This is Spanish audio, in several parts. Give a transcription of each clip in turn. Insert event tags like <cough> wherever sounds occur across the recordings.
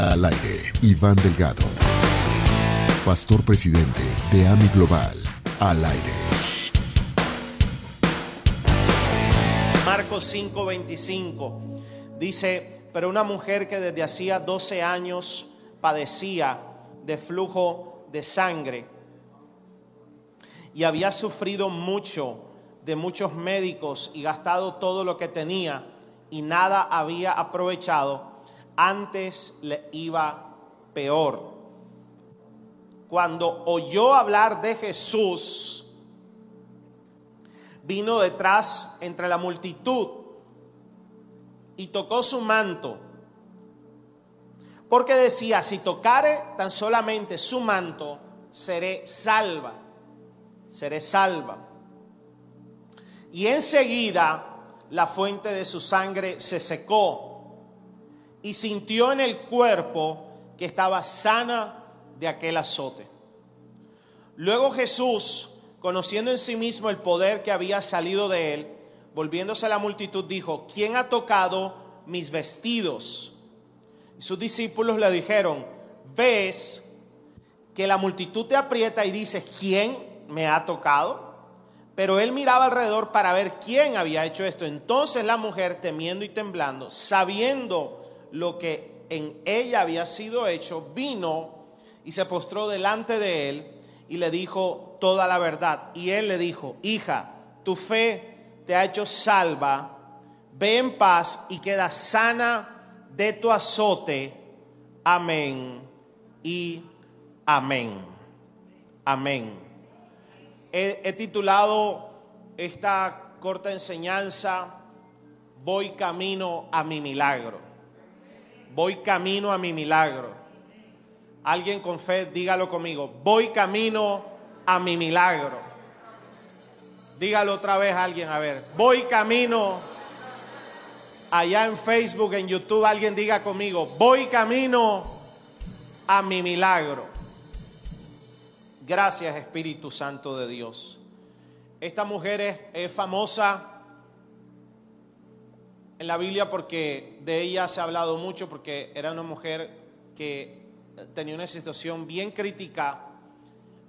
Al aire, Iván Delgado, pastor presidente de AMI Global. Al aire. Marcos 5:25 dice, pero una mujer que desde hacía 12 años padecía de flujo de sangre y había sufrido mucho de muchos médicos y gastado todo lo que tenía y nada había aprovechado, antes le iba peor. Cuando oyó hablar de Jesús, vino detrás entre la multitud y tocó su manto. Porque decía, si tocare tan solamente su manto, seré salva. Seré salva. Y enseguida la fuente de su sangre se secó y sintió en el cuerpo que estaba sana de aquel azote. Luego Jesús, conociendo en sí mismo el poder que había salido de él, volviéndose a la multitud, dijo, ¿quién ha tocado mis vestidos? Y sus discípulos le dijeron, ves que la multitud te aprieta y dices, ¿quién me ha tocado? Pero él miraba alrededor para ver quién había hecho esto. Entonces la mujer, temiendo y temblando, sabiendo lo que en ella había sido hecho, vino y se postró delante de él y le dijo toda la verdad. Y él le dijo, hija, tu fe te ha hecho salva, ve en paz y queda sana de tu azote. Amén y amén. Amén he, titulado esta corta enseñanza, Voy camino a mi milagro. Voy camino a mi milagro. Alguien con fe, dígalo conmigo. Voy camino a mi milagro. Dígalo otra vez a alguien, a ver. Voy camino allá en Facebook, en YouTube, alguien diga conmigo. Voy camino a mi milagro. Gracias Espíritu Santo de Dios. Esta mujer es, famosa en la Biblia porque de ella se ha hablado mucho, porque era una mujer que tenía una situación bien crítica.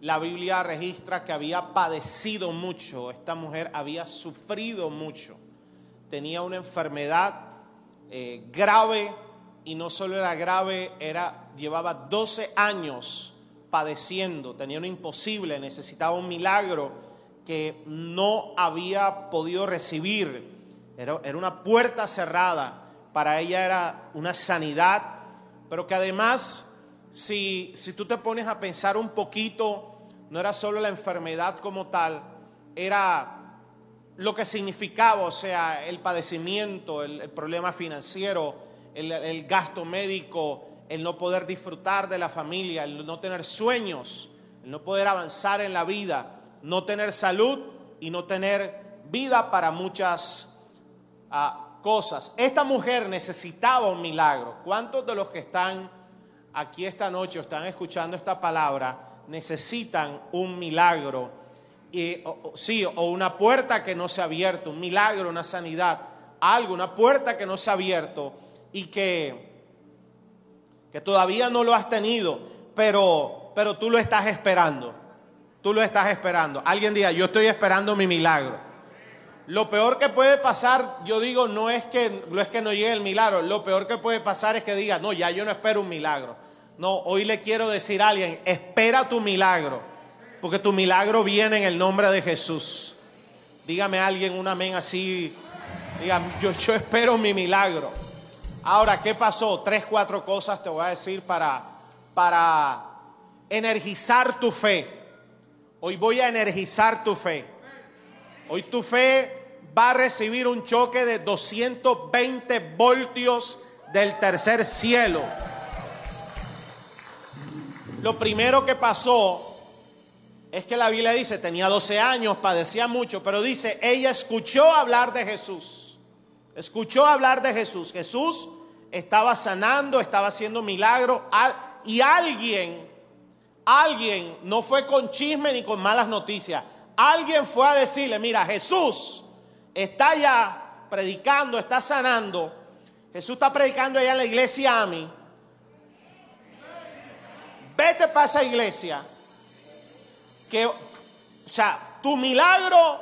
La Biblia registra que había padecido mucho, esta mujer había sufrido mucho, tenía una enfermedad eh, grave y no solo era grave, era, llevaba 12 años padeciendo, tenía un imposible, necesitaba un milagro que no había podido recibir. Era, era una puerta cerrada, para ella era una sanidad, pero que además, si, si tú te pones a pensar un poquito, no era solo la enfermedad como tal, era lo que significaba, o sea, el padecimiento, el, problema financiero, el, el gasto médico, el no poder disfrutar de la familia, el no tener sueños, el no poder avanzar en la vida, no tener salud y no tener vida para muchas cosas. Esta mujer necesitaba un milagro. ¿Cuántos de los que están aquí esta noche o están escuchando esta palabra necesitan un milagro? Y, sí, o una puerta que no se ha abierto, un milagro, una sanidad, algo, una puerta que no se ha abierto y que que todavía no lo has tenido, pero, pero tú lo estás esperando. Tú lo estás esperando. Alguien diga, yo estoy esperando mi milagro. Lo peor que puede pasar, yo digo, no es que, no es que no llegue el milagro. Lo peor que puede pasar es que diga, no, ya yo no espero un milagro. No, hoy le quiero decir a alguien, espera tu milagro, porque tu milagro viene en el nombre de Jesús. Dígame a alguien un amén así. Diga, yo, yo espero mi milagro. Ahora, ¿qué pasó? Tres, cuatro cosas te voy a decir para, para energizar tu fe. Hoy voy a energizar tu fe. Hoy tu fe va a recibir un choque de 220 voltios del tercer cielo. Lo primero que pasó es que la Biblia dice, tenía 12 años, padecía mucho, pero dice, ella escuchó hablar de Jesús. Escuchó hablar de Jesús. Jesús estaba sanando, estaba haciendo milagros. Y alguien, alguien, no fue con chisme ni con malas noticias. Alguien fue a decirle, mira, Jesús está ya predicando, está sanando. Jesús está predicando allá en la iglesia a mí. vete para esa iglesia. Que, o sea, tu milagro.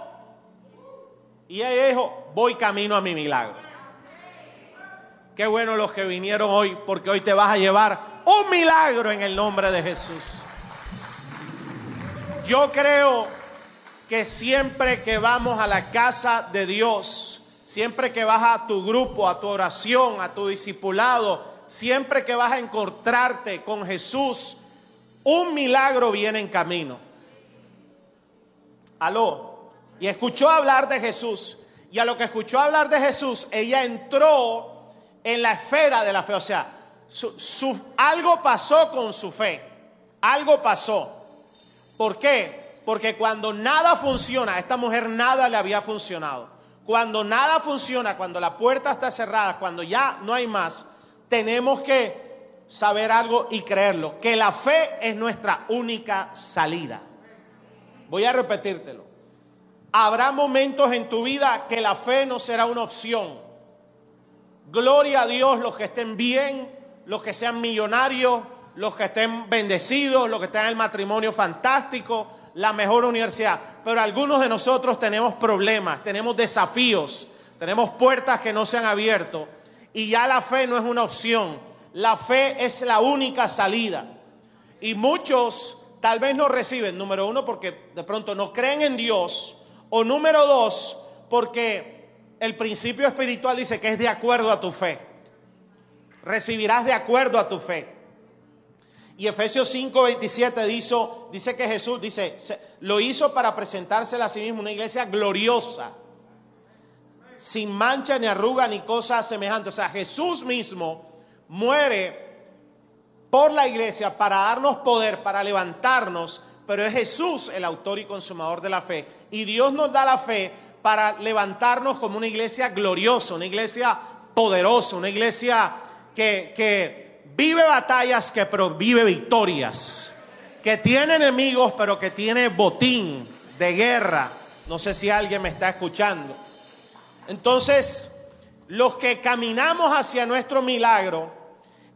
Y ella dijo, voy camino a mi milagro. Qué bueno los que vinieron hoy, porque hoy te vas a llevar un milagro en el nombre de Jesús. Yo creo que siempre que vamos a la casa de Dios, siempre que vas a tu grupo, a tu oración, a tu discipulado, siempre que vas a encontrarte con Jesús, un milagro viene en camino. Aló. Y escuchó hablar de Jesús. Y a lo que escuchó hablar de Jesús, ella entró en la esfera de la fe. O sea, algo pasó con su fe. Algo pasó. ¿Por qué? Porque cuando nada funciona, a esta mujer nada le había funcionado. Cuando nada funciona, cuando la puerta está cerrada, cuando ya no hay más, tenemos que saber algo y creerlo, que la fe es nuestra única salida. Voy a repetírtelo. Habrá momentos en tu vida que la fe no será una opción. Gloria a Dios los que estén bien, los que sean millonarios, los que estén bendecidos, los que estén en el matrimonio fantástico, la mejor universidad. Pero algunos de nosotros tenemos problemas, tenemos desafíos, tenemos puertas que no se han abierto y ya la fe no es una opción. La fe es la única salida. Y muchos tal vez no reciben, número uno, porque de pronto no creen en Dios, o número dos, porque el principio espiritual dice que es de acuerdo a tu fe. Recibirás de acuerdo a tu fe. Y Efesios 5, 27 dice, que Jesús dice, lo hizo para presentársela a sí mismo una iglesia gloriosa, sin mancha ni arruga ni cosa semejante. O sea, Jesús mismo muere por la iglesia para darnos poder, para levantarnos, pero es Jesús el autor y consumador de la fe. Y Dios nos da la fe para levantarnos como una iglesia gloriosa, una iglesia poderosa, una iglesia que, que vive batallas que vive victorias, que tiene enemigos pero que tiene botín de guerra. No sé si alguien me está escuchando. Entonces, los que caminamos hacia nuestro milagro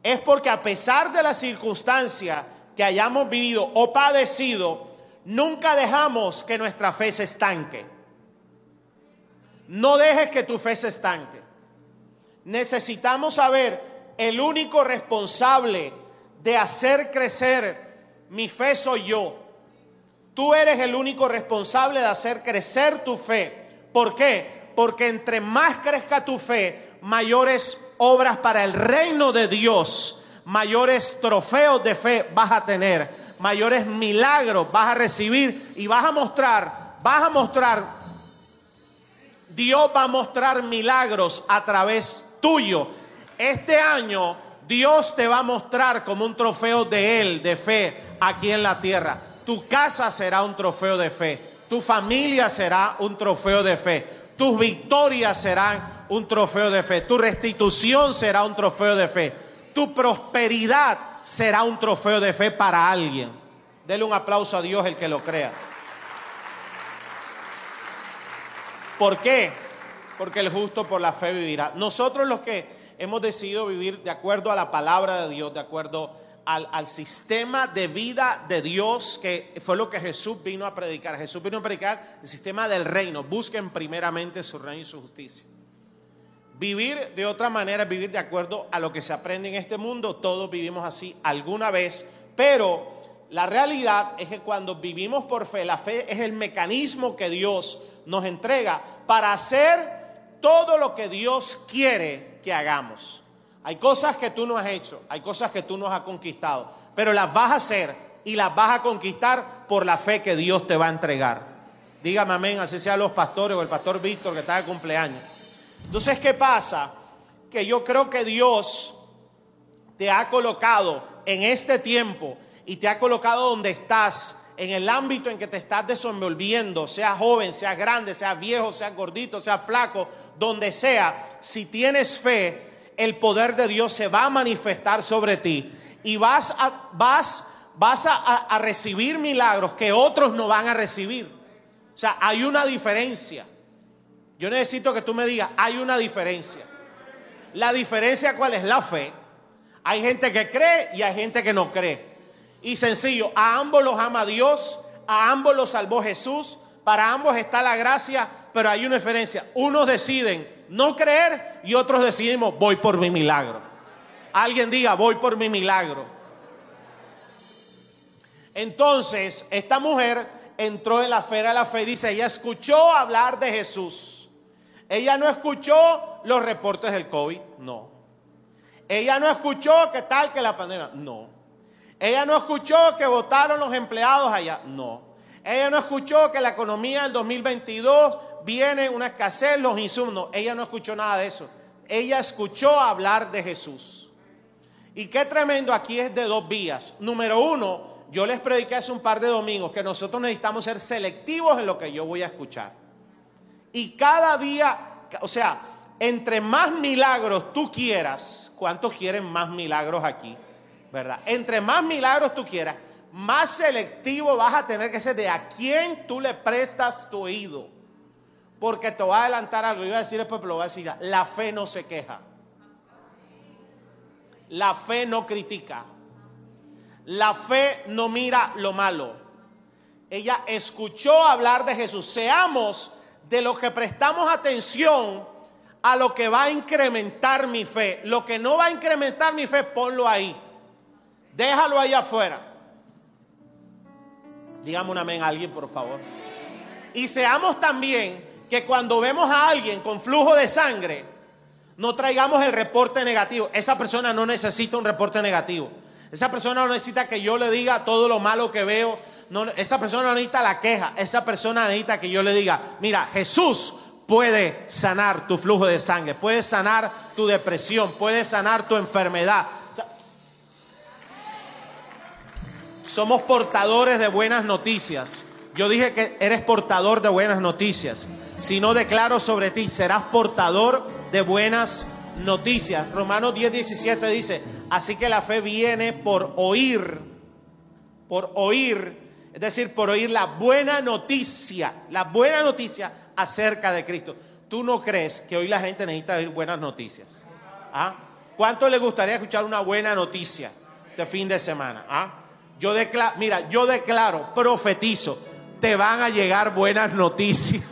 es porque a pesar de la circunstancia que hayamos vivido o padecido, nunca dejamos que nuestra fe se estanque. No dejes que tu fe se estanque. Necesitamos saber el único responsable de hacer crecer mi fe soy yo. Tú eres el único responsable de hacer crecer tu fe. ¿Por qué? Porque entre más crezca tu fe, mayores obras para el reino de Dios, mayores trofeos de fe vas a tener, mayores milagros vas a recibir y vas a mostrar, vas a mostrar, Dios va a mostrar milagros a través tuyo este año Dios te va a mostrar como un trofeo de Él, de fe, aquí en la tierra. Tu casa será un trofeo de fe. Tu familia será un trofeo de fe. Tus victorias serán un trofeo de fe. Tu restitución será un trofeo de fe. Tu prosperidad será un trofeo de fe para alguien. Dele un aplauso a Dios el que lo crea. ¿Por qué? Porque el justo por la fe vivirá. Nosotros los que hemos decidido vivir de acuerdo a la palabra de Dios, de acuerdo al, sistema de vida de Dios, que fue lo que Jesús vino a predicar. Jesús vino a predicar el sistema del reino. Busquen primeramente su reino y su justicia. Vivir de otra manera, vivir de acuerdo a lo que se aprende en este mundo. Todos vivimos así alguna vez, pero la realidad es que cuando vivimos por fe, la fe es el mecanismo que Dios nos entrega para hacer todo lo que Dios quiere que hagamos. Hay cosas que tú no has hecho, hay cosas que tú no has conquistado, pero las vas a hacer y las vas a conquistar por la fe que Dios te va a entregar. Dígame amén, así sean los pastores o el pastor Víctor que está de cumpleaños. Entonces, ¿qué pasa? Que yo creo que Dios te ha colocado en este tiempo y te ha colocado donde estás, en el ámbito en que te estás desenvolviendo, sea joven, sea grande, sea viejo, sea gordito, sea flaco, donde sea, si tienes fe, el poder de Dios se va a manifestar sobre ti y vas a, vas, vas a, recibir milagros que otros no van a recibir. O sea, hay una diferencia. Yo necesito que tú me digas, hay una diferencia. La diferencia cuál es la fe. Hay gente que cree y hay gente que no cree. Y sencillo, a ambos los ama Dios, a ambos los salvó Jesús, para ambos está la gracia, pero hay una diferencia. Unos deciden no creer y otros decidimos voy por mi milagro. Alguien diga voy por mi milagro. Entonces, esta mujer entró en la feria de la fe, dice, ella escuchó hablar de Jesús. Ella no escuchó los reportes del COVID, no. Ella no escuchó que tal que la pandemia, no. Ella no escuchó que votaron los empleados allá, no. Ella no escuchó que la economía del 2022 viene una escasez, los insumos. Ella no escuchó nada de eso. Ella escuchó hablar de Jesús. Y qué tremendo aquí es de dos vías. Número uno, yo les prediqué hace un par de domingos que nosotros necesitamos ser selectivos en lo que yo voy a escuchar. Y cada día, o sea, entre más milagros tú quieras, ¿cuántos quieren más milagros aquí? ¿Verdad? Entre más milagros tú quieras, más selectivo vas a tener que ser de a quién tú le prestas tu oído. Porque te va a adelantar algo. Iba a decir después, pero lo voy a decir. La fe no se queja. La fe no critica. La fe no mira lo malo. Ella escuchó hablar de Jesús. Seamos de los que prestamos atención a lo que va a incrementar mi fe. Lo que no va a incrementar mi fe, ponlo ahí. Déjalo ahí afuera. Dígame un amén a alguien, por favor. Y seamos también que cuando vemos a alguien con flujo de sangre, no traigamos el reporte negativo. Esa persona no necesita un reporte negativo. Esa persona no necesita que yo le diga todo lo malo que veo. No, esa persona no necesita la queja. Esa persona necesita que yo le diga, mira, Jesús puede sanar tu flujo de sangre, puede sanar tu depresión, puede sanar tu enfermedad. somos portadores de buenas noticias. Yo dije que eres portador de buenas noticias. Si no declaro sobre ti, serás portador de buenas noticias. Romanos 10, 17 dice, así que la fe viene por oír, por oír, es decir, por oír la buena noticia, la buena noticia acerca de Cristo. ¿Tú no crees que hoy la gente necesita oír buenas noticias? ¿Ah? ¿Cuánto le gustaría escuchar una buena noticia de fin de semana? ¿Ah? Yo declaro, mira, yo declaro, profetizo, te van a llegar buenas noticias.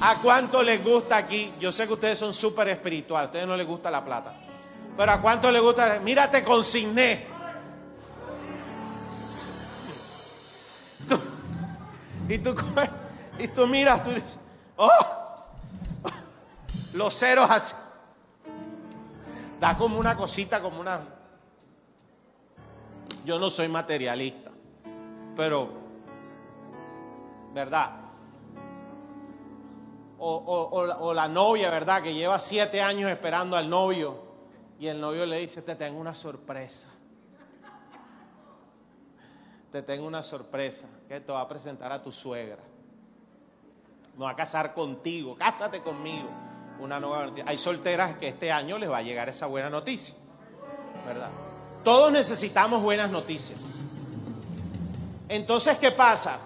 ¿A cuánto les gusta aquí? Yo sé que ustedes son súper espirituales, a ustedes no les gusta la plata. Pero ¿a cuánto les gusta? Mira, te consigné. y tú, y tú miras, tú dices, oh, los ceros así. Da como una cosita, como una... Yo no soy materialista, pero, ¿verdad? O, la novia, ¿verdad? Que lleva siete años esperando al novio y el novio le dice, te tengo una sorpresa. Te tengo una sorpresa que te va a presentar a tu suegra. Me va a casar contigo, cásate conmigo. Una nueva noticia. Hay solteras que este año les va a llegar esa buena noticia, ¿verdad? Todos necesitamos buenas noticias. Entonces, ¿qué pasa?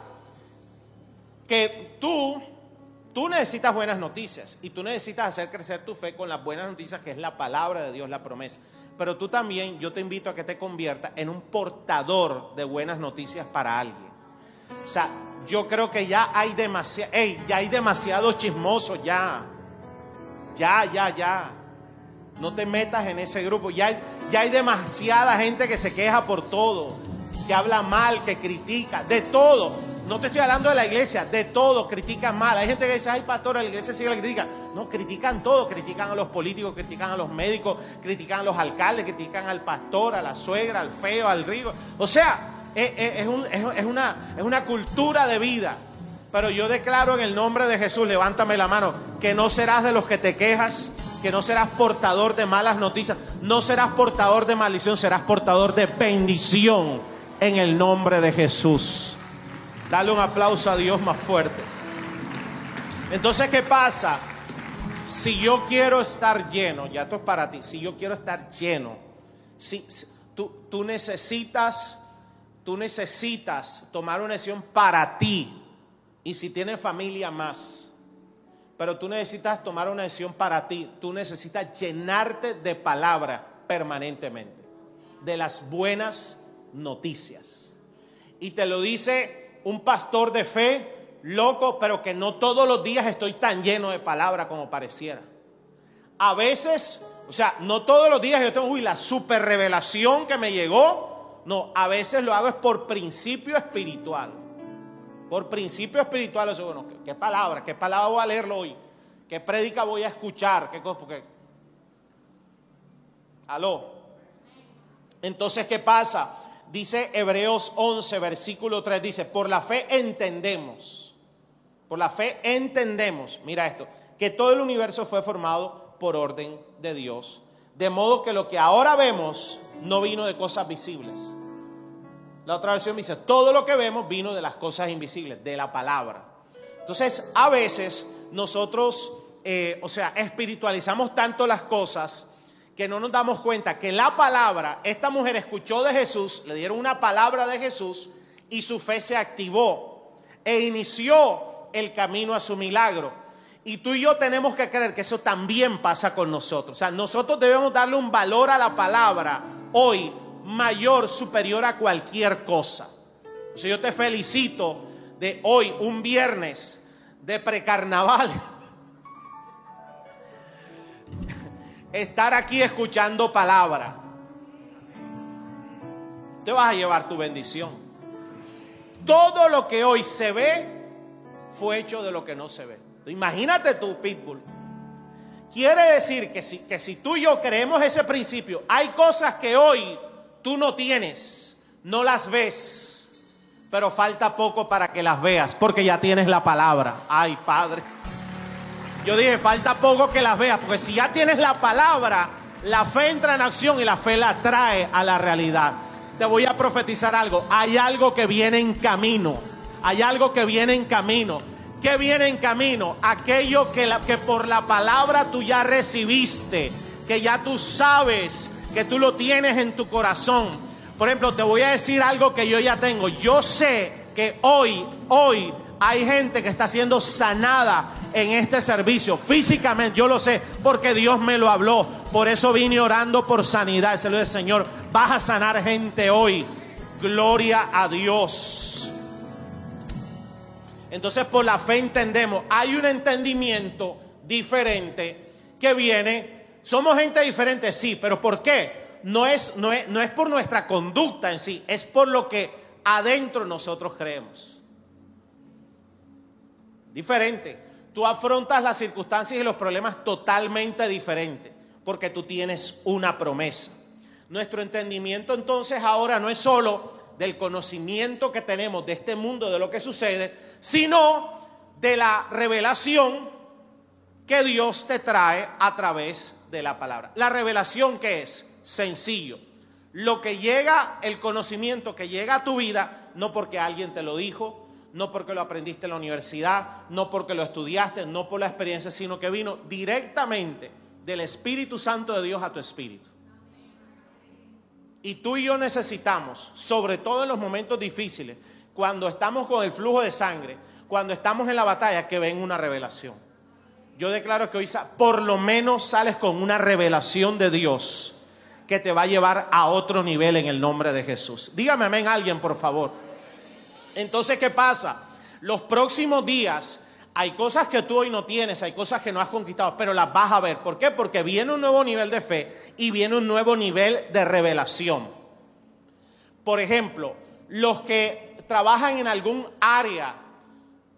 Que tú Tú necesitas buenas noticias y tú necesitas hacer crecer tu fe con las buenas noticias que es la palabra de Dios, la promesa. Pero tú también, yo te invito a que te conviertas en un portador de buenas noticias para alguien. O sea, yo creo que ya hay demasiado, ya hay demasiados chismosos ya. Ya, ya, ya. No te metas en ese grupo. Ya hay, ya hay demasiada gente que se queja por todo, que habla mal, que critica, de todo. No te estoy hablando de la iglesia, de todo, critican mal. Hay gente que dice, ay, pastor, la iglesia sigue la critica. No, critican todo, critican a los políticos, critican a los médicos, critican a los alcaldes, critican al pastor, a la suegra, al feo, al rico. O sea, es, una, es una cultura de vida. Pero yo declaro en el nombre de Jesús, levántame la mano, que no serás de los que te quejas, que no serás portador de malas noticias, no serás portador de maldición, serás portador de bendición en el nombre de Jesús. Dale un aplauso a Dios más fuerte. Entonces, ¿qué pasa? Si yo quiero estar lleno, ya esto es para ti, si yo quiero estar lleno, si, tú, tú necesitas, tú necesitas tomar una decisión para ti. Y si tienes familia más, pero tú necesitas tomar una decisión para ti, tú necesitas llenarte de palabra permanentemente. de las buenas noticias. Y te lo dice un pastor de fe, loco, pero que no todos los días estoy tan lleno de palabra como pareciera. A veces, o sea, no todos los días yo tengo, uy, la super revelación que me llegó. No, a veces lo hago es por principio espiritual. Por principio espiritual, eso, bueno, ¿qué, ¿qué, palabra? ¿Qué palabra voy a leerlo hoy? ¿Qué prédica voy a escuchar? ¿Qué cosa? Porque... Aló. Entonces, ¿qué pasa? Dice Hebreos 11, versículo 3, dice, por la fe entendemos, por la fe entendemos, mira esto, que todo el universo fue formado por orden de Dios, de modo que lo que ahora vemos no vino de cosas visibles. La otra versión dice, todo lo que vemos vino de las cosas invisibles, de la palabra. Entonces, a veces nosotros, eh, o sea, espiritualizamos tanto las cosas que no nos damos cuenta que la palabra, esta mujer escuchó de Jesús, le dieron una palabra de Jesús y su fe se activó e inició el camino a su milagro. Y tú y yo tenemos que creer que eso también pasa con nosotros. O sea, nosotros debemos darle un valor a la palabra hoy mayor, superior a cualquier cosa. O sea, yo te felicito de hoy, un viernes de precarnaval <laughs> estar aquí escuchando palabra. Te vas a llevar tu bendición. Todo lo que hoy se ve fue hecho de lo que no se ve. Imagínate tú, Pitbull. Quiere decir que si, que si tú y yo creemos ese principio, hay cosas que hoy tú no tienes, no las ves, pero falta poco para que las veas, porque ya tienes la palabra. Ay, Padre. Yo dije, falta poco que las veas, porque si ya tienes la palabra, la fe entra en acción y la fe la trae a la realidad. Te voy a profetizar algo. Hay algo que viene en camino. Hay algo que viene en camino. ¿Qué viene en camino? Aquello que, la, que por la palabra tú ya recibiste, que ya tú sabes, que tú lo tienes en tu corazón. Por ejemplo, te voy a decir algo que yo ya tengo. Yo sé que hoy, hoy hay gente que está siendo sanada en este servicio físicamente. Yo lo sé porque Dios me lo habló. Por eso vine orando por sanidad. Se lo dice, Señor, vas a sanar gente hoy. Gloria a Dios. Entonces por la fe entendemos, hay un entendimiento diferente que viene. Somos gente diferente, sí, pero ¿por qué? No es, no es, no es por nuestra conducta en sí, es por lo que adentro nosotros creemos. Diferente. Tú afrontas las circunstancias y los problemas totalmente diferente, porque tú tienes una promesa. Nuestro entendimiento entonces ahora no es solo del conocimiento que tenemos de este mundo, de lo que sucede, sino de la revelación que Dios te trae a través de la palabra. La revelación que es sencillo. Lo que llega, el conocimiento que llega a tu vida, no porque alguien te lo dijo, no porque lo aprendiste en la universidad, no porque lo estudiaste, no por la experiencia, sino que vino directamente del Espíritu Santo de Dios a tu espíritu. Y tú y yo necesitamos, sobre todo en los momentos difíciles, cuando estamos con el flujo de sangre, cuando estamos en la batalla, que ven una revelación. Yo declaro que hoy por lo menos sales con una revelación de Dios que te va a llevar a otro nivel en el nombre de Jesús. Dígame amén alguien, por favor. Entonces, ¿qué pasa? Los próximos días hay cosas que tú hoy no tienes, hay cosas que no has conquistado, pero las vas a ver. ¿Por qué? Porque viene un nuevo nivel de fe y viene un nuevo nivel de revelación. Por ejemplo, los que trabajan en algún área,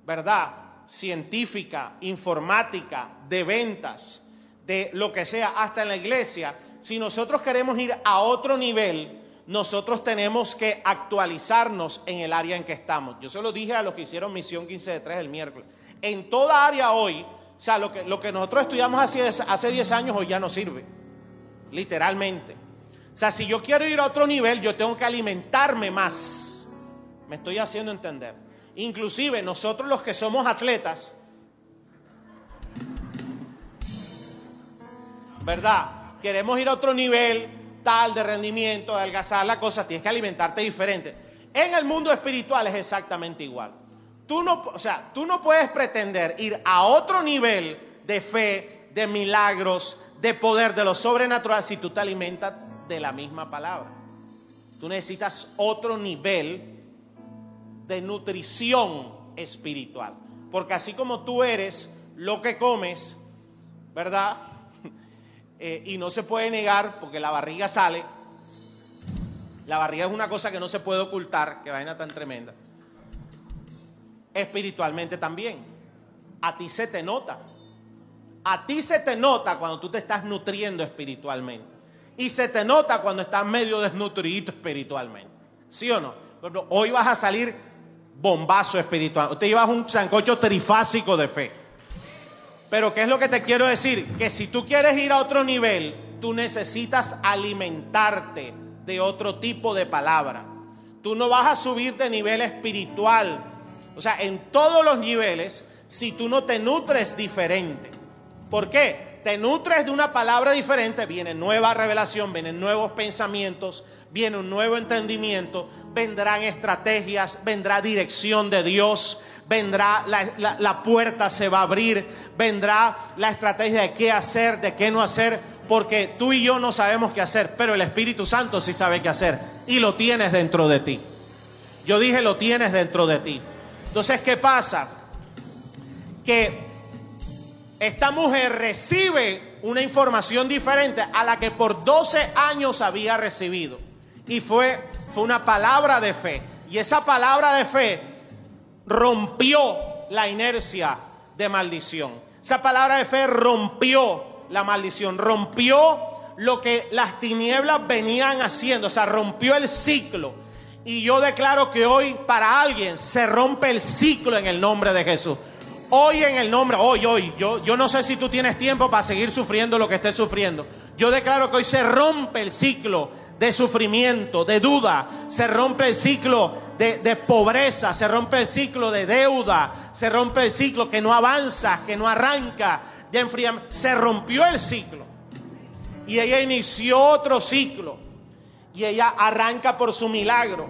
¿verdad? Científica, informática, de ventas, de lo que sea, hasta en la iglesia, si nosotros queremos ir a otro nivel, nosotros tenemos que actualizarnos en el área en que estamos. Yo se lo dije a los que hicieron misión 15 de 3 el miércoles. En toda área hoy, o sea, lo que, nosotros estudiamos hace, hace 10 años hoy ya no sirve. Literalmente. O sea, si yo quiero ir a otro nivel, yo tengo que alimentarme más. Me estoy haciendo entender. Inclusive nosotros los que somos atletas, ¿verdad? Queremos ir a otro nivel, de rendimiento, de adelgazar la cosa, tienes que alimentarte diferente. En el mundo espiritual es exactamente igual. Tú no, o sea, tú no puedes pretender ir a otro nivel de fe, de milagros, de poder, de lo sobrenatural si tú te alimentas de la misma palabra. Tú necesitas otro nivel de nutrición espiritual. Porque así como tú eres lo que comes, ¿verdad? Eh, y no se puede negar porque la barriga sale. La barriga es una cosa que no se puede ocultar, que vaina tan tremenda. Espiritualmente también. A ti se te nota. A ti se te nota cuando tú te estás nutriendo espiritualmente. Y se te nota cuando estás medio desnutrido espiritualmente. ¿Sí o no? hoy vas a salir bombazo espiritual. Te llevas un sancocho trifásico de fe. Pero ¿qué es lo que te quiero decir? Que si tú quieres ir a otro nivel, tú necesitas alimentarte de otro tipo de palabra. Tú no vas a subir de nivel espiritual. O sea, en todos los niveles, si tú no te nutres diferente. ¿Por qué? te nutres de una palabra diferente, viene nueva revelación, vienen nuevos pensamientos, viene un nuevo entendimiento, vendrán estrategias, vendrá dirección de Dios, vendrá la, puerta se va a abrir, vendrá la estrategia de qué hacer, de qué no hacer, porque tú y yo no sabemos qué hacer, pero el Espíritu Santo sí sabe qué hacer y lo tienes dentro de ti. Yo dije, lo tienes dentro de ti. Entonces, ¿qué pasa? Que esta mujer recibe una información diferente a la que por 12 años había recibido. Y fue, fue una palabra de fe. Y esa palabra de fe rompió la inercia de maldición. Esa palabra de fe rompió la maldición, rompió lo que las tinieblas venían haciendo, o sea, rompió el ciclo. Y yo declaro que hoy para alguien se rompe el ciclo en el nombre de Jesús. Hoy en el nombre, hoy, hoy, yo, yo no sé si tú tienes tiempo para seguir sufriendo lo que estés sufriendo. Yo declaro que hoy se rompe el ciclo de sufrimiento, de duda, se rompe el ciclo de, de, pobreza, se rompe el ciclo de deuda, se rompe el ciclo que no avanza, que no arranca, de enfriamiento. Se rompió el ciclo. Y ella inició otro ciclo. Y ella arranca por su milagro.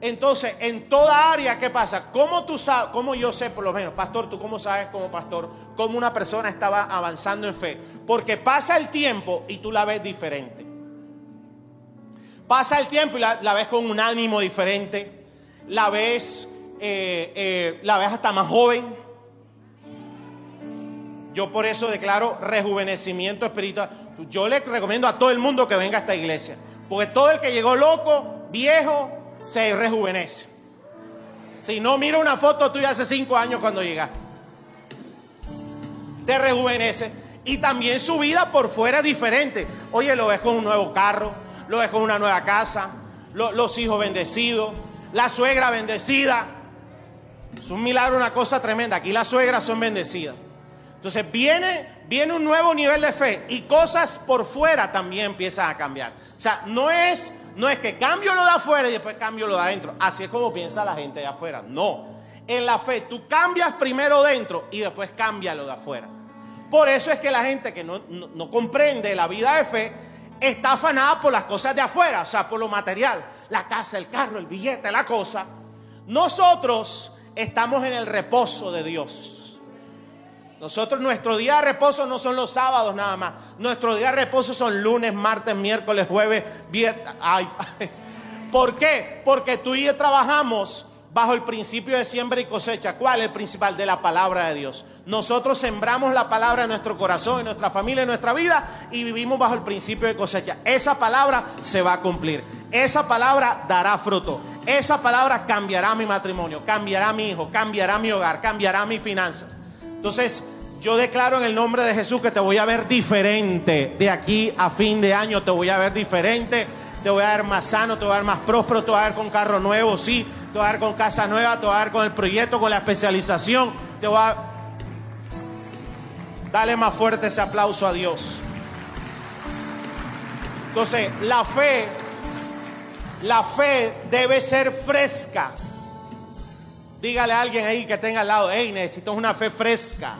Entonces, en toda área, ¿qué pasa? ¿Cómo tú sabes, cómo yo sé por lo menos, pastor, tú cómo sabes como pastor, cómo una persona estaba avanzando en fe? Porque pasa el tiempo y tú la ves diferente. Pasa el tiempo y la, ves con un ánimo diferente, la ves, eh, eh, la ves hasta más joven. Yo por eso declaro rejuvenecimiento espiritual. Yo le recomiendo a todo el mundo que venga a esta iglesia. Porque todo el que llegó loco, viejo, se rejuvenece. Si no, mira una foto tuya hace cinco años cuando llegaste. Te rejuvenece. Y también su vida por fuera es diferente. Oye, lo ves con un nuevo carro, lo ves con una nueva casa, los hijos bendecidos, la suegra bendecida. Es un milagro, una cosa tremenda. Aquí las suegras son bendecidas. Entonces viene, viene un nuevo nivel de fe y cosas por fuera también empiezan a cambiar. O sea, no es no es que cambio lo de afuera y después cambio lo de adentro. Así es como piensa la gente de afuera. No. En la fe tú cambias primero dentro y después cambia lo de afuera. Por eso es que la gente que no, no comprende la vida de fe está afanada por las cosas de afuera, o sea, por lo material. La casa, el carro, el billete, la cosa. Nosotros estamos en el reposo de Dios. Nosotros, nuestro día de reposo no son los sábados nada más. Nuestro día de reposo son lunes, martes, miércoles, jueves, viernes. Ay, <laughs> ¿Por qué? Porque tú y yo trabajamos bajo el principio de siembra y cosecha. ¿Cuál es el principal? De la palabra de Dios. Nosotros sembramos la palabra en nuestro corazón, en nuestra familia, en nuestra vida y vivimos bajo el principio de cosecha. Esa palabra se va a cumplir. Esa palabra dará fruto. Esa palabra cambiará mi matrimonio, cambiará mi hijo, cambiará mi hogar, cambiará mis finanzas. Entonces, yo declaro en el nombre de Jesús que te voy a ver diferente. De aquí a fin de año te voy a ver diferente. Te voy a ver más sano, te voy a ver más próspero, te voy a ver con carro nuevo, sí. Te voy a ver con casa nueva, te voy a ver con el proyecto, con la especialización. Te voy a... Dale más fuerte ese aplauso a Dios. Entonces, la fe, la fe debe ser fresca. Dígale a alguien ahí que tenga al lado, hey, necesito una fe fresca.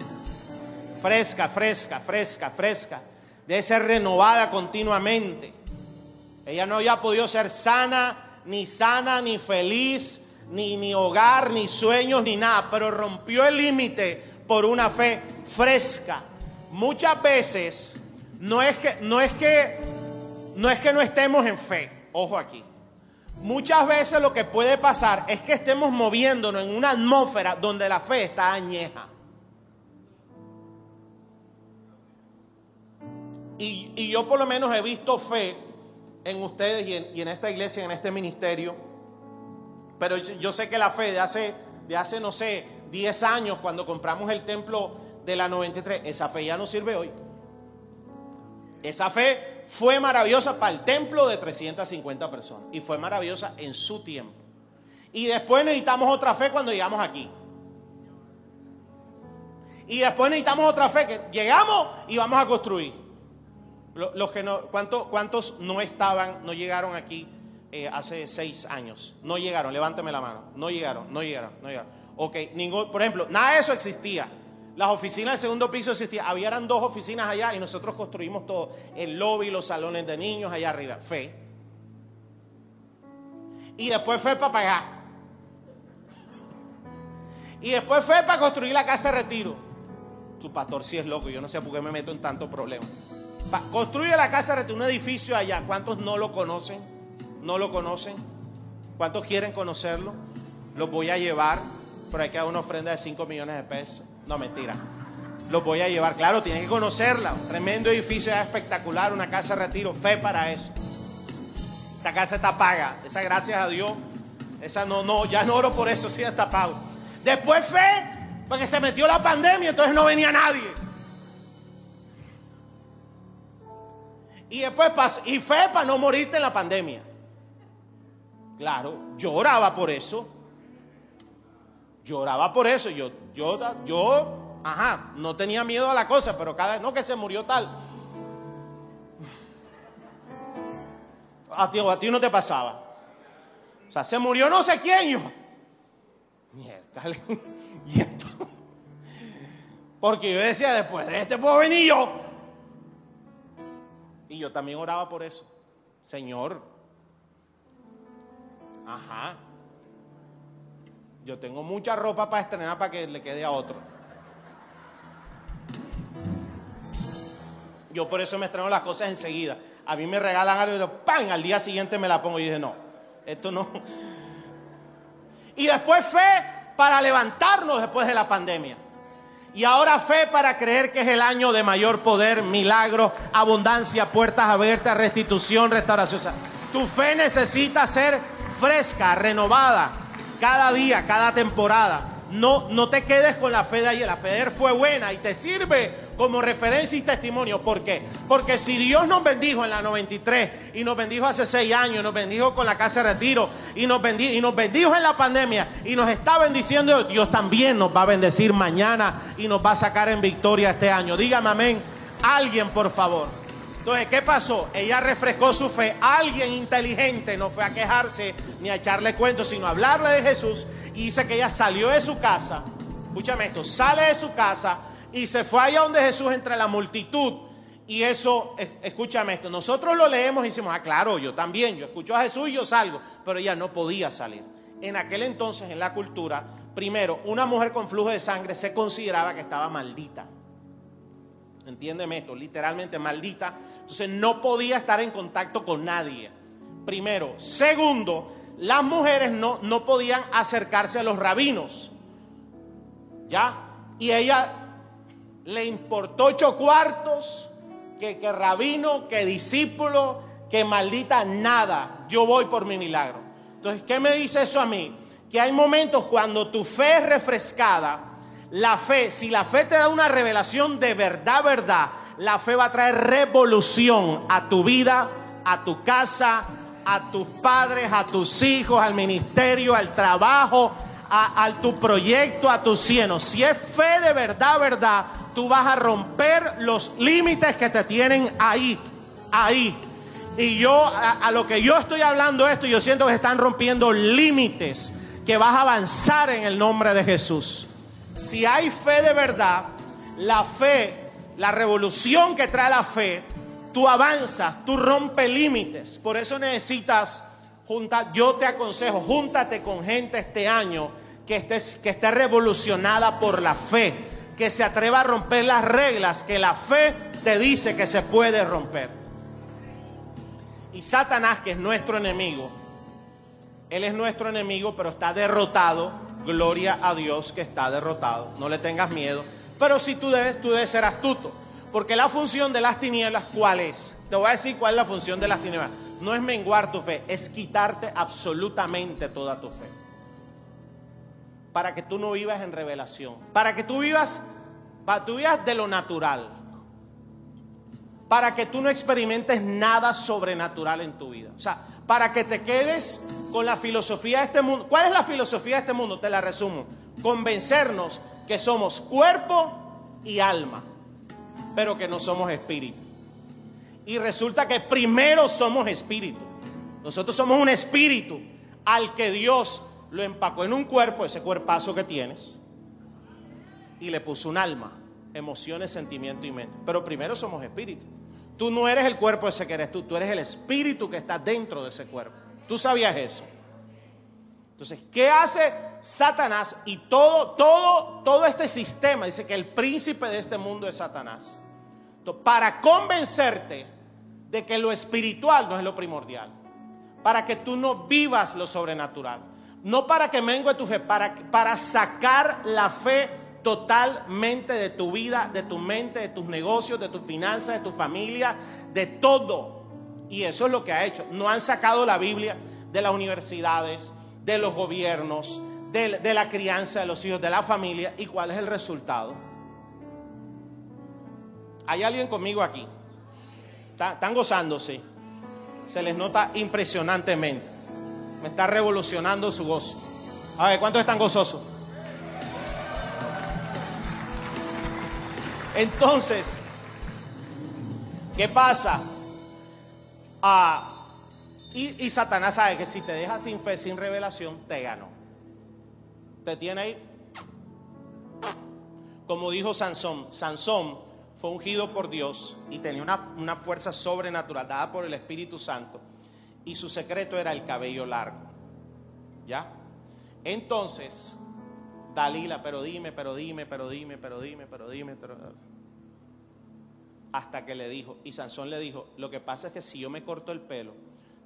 Fresca, fresca, fresca, fresca. Debe ser renovada continuamente. Ella no había podido ser sana, ni sana, ni feliz, ni, ni hogar, ni sueños, ni nada, pero rompió el límite por una fe fresca. Muchas veces no es que no es que no es que no estemos en fe, ojo aquí. Muchas veces lo que puede pasar es que estemos moviéndonos en una atmósfera donde la fe está añeja. Y, yo por lo menos he visto fe en ustedes y en, esta iglesia, en este ministerio. Pero yo, sé que la fe de hace, de hace, no sé, 10 años, cuando compramos el templo de la 93, esa fe ya no sirve hoy. Esa fe fue maravillosa para el templo de 350 personas y fue maravillosa en su tiempo. Y después necesitamos otra fe cuando llegamos aquí. Y después necesitamos otra fe que llegamos y vamos a construir. Los que no, ¿cuántos, ¿Cuántos no estaban, no llegaron aquí eh, hace seis años? No llegaron, levánteme la mano. No llegaron, no llegaron, no llegaron. Ok, ningún, por ejemplo, nada de eso existía. Las oficinas del segundo piso existían. Habían dos oficinas allá y nosotros construimos todo. El lobby, los salones de niños allá arriba. Fe. Y después fue para pagar. Y después fue para construir la casa de retiro. Su pastor sí es loco, yo no sé por qué me meto en tanto problema. Construye la casa de un edificio allá. ¿Cuántos no lo conocen? ¿No lo conocen? ¿Cuántos quieren conocerlo? Los voy a llevar, pero hay que dar una ofrenda de 5 millones de pesos. No, mentira. Los voy a llevar. Claro, tienen que conocerla. tremendo edificio espectacular, una casa de retiro. Fe para eso. Esa casa está paga. Esa gracias a Dios. Esa no, no, ya no oro por eso, sí está pago. Después fe, porque se metió la pandemia, entonces no venía nadie. Y después y fe para no morirte en la pandemia. Claro, yo oraba por eso. Yo oraba por eso. Yo, yo, yo, ajá, no tenía miedo a la cosa, pero cada vez, no que se murió tal. A ti, a ti no te pasaba. O sea, se murió no sé quién, yo. Mierda. <laughs> Y entonces, porque yo decía, después de este puedo venir yo. Y yo también oraba por eso. Señor, ajá, yo tengo mucha ropa para estrenar para que le quede a otro. Yo por eso me estreno las cosas enseguida. A mí me regalan algo y yo, ¡pam! Al día siguiente me la pongo y dije, no, esto no. Y después fe para levantarnos después de la pandemia. Y ahora fe para creer que es el año de mayor poder, milagro, abundancia, puertas abiertas, restitución, restauración. tu fe necesita ser fresca, renovada, cada día, cada temporada. No, no te quedes con la fe de. La fe fue buena y te sirve como referencia y testimonio. ¿Por qué? Porque si Dios nos bendijo en la 93 y nos bendijo hace seis años, nos bendijo con la casa de retiro y nos, bendijo, y nos bendijo en la pandemia y nos está bendiciendo, Dios también nos va a bendecir mañana y nos va a sacar en victoria este año. Dígame amén. Alguien, por favor. Entonces, ¿qué pasó? Ella refrescó su fe. Alguien inteligente no fue a quejarse ni a echarle cuentos, sino a hablarle de Jesús y dice que ella salió de su casa, escúchame esto, sale de su casa y se fue allá donde Jesús entre la multitud. Y eso, escúchame esto, nosotros lo leemos y decimos, ah, claro, yo también, yo escucho a Jesús y yo salgo, pero ella no podía salir. En aquel entonces, en la cultura, primero, una mujer con flujo de sangre se consideraba que estaba maldita. Entiéndeme esto, literalmente maldita. Entonces no podía estar en contacto con nadie. Primero. Segundo, las mujeres no, no podían acercarse a los rabinos. ¿Ya? Y ella le importó ocho cuartos, que, que rabino, que discípulo, que maldita nada. Yo voy por mi milagro. Entonces, ¿qué me dice eso a mí? Que hay momentos cuando tu fe es refrescada, la fe, si la fe te da una revelación de verdad, verdad, la fe va a traer revolución a tu vida, a tu casa, a tus padres, a tus hijos, al ministerio, al trabajo, a, tu proyecto, a tus cienos. Si es fe de verdad, verdad, tú vas a romper los límites que te tienen ahí, ahí. Y yo, a, a, lo que yo estoy hablando esto, yo siento que están rompiendo límites, que vas a avanzar en el nombre de Jesús. Si hay fe de verdad, la fe, la revolución que trae la fe, tú avanzas, tú rompes límites. Por eso necesitas juntar, yo te aconsejo, júntate con gente este año que esté, que esté revolucionada por la fe, que se atreva a romper las reglas que la fe te dice que se puede romper. Y Satanás, que es nuestro enemigo, Él es nuestro enemigo, pero está derrotado. Gloria a Dios que está derrotado. No le tengas miedo. Pero si tú debes, tú debes ser astuto. Porque la función de las tinieblas, ¿cuál es? Te voy a decir cuál es la función de las tinieblas. No es menguar tu fe, es quitarte absolutamente toda tu fe. Para que tú no vivas en revelación. Para que tú vivas, para tú vivas de lo natural. Para que tú no experimentes nada sobrenatural en tu vida. O sea, para que te quedes con la filosofía de este mundo. ¿Cuál es la filosofía de este mundo? Te la resumo. Convencernos que somos cuerpo y alma, pero que no somos espíritu. Y resulta que primero somos espíritu. Nosotros somos un espíritu al que Dios lo empacó en un cuerpo, ese cuerpazo que tienes, y le puso un alma, emociones, sentimiento y mente. Pero primero somos espíritu. Tú no eres el cuerpo ese que eres tú, tú eres el espíritu que está dentro de ese cuerpo. ¿Tú sabías eso? Entonces, ¿qué hace Satanás y todo, todo, todo este sistema? Dice que el príncipe de este mundo es Satanás. para convencerte de que lo espiritual no es lo primordial. Para que tú no vivas lo sobrenatural. No para que mengue tu fe, para, para sacar la fe totalmente de tu vida, de tu mente, de tus negocios, de tus finanzas, de tu familia, de todo. Y eso es lo que ha hecho. No han sacado la Biblia de las universidades, de los gobiernos, de, la crianza de los hijos, de la familia. ¿Y cuál es el resultado? ¿Hay alguien conmigo aquí? Están gozándose. Se les nota impresionantemente. Me está revolucionando su gozo. A ver, ¿cuántos están gozosos? Entonces, ¿qué pasa? Ah, y, Satanás sabe que si te deja sin fe, sin revelación, te ganó. Te tiene ahí. Como dijo Sansón, Sansón fue ungido por Dios y tenía una, una fuerza sobrenatural dada por el Espíritu Santo. Y su secreto era el cabello largo. ¿Ya? Entonces, Dalila, pero dime, pero dime, pero dime, pero dime, pero dime, pero... Hasta que le dijo, y Sansón le dijo, lo que pasa es que si yo me corto el pelo,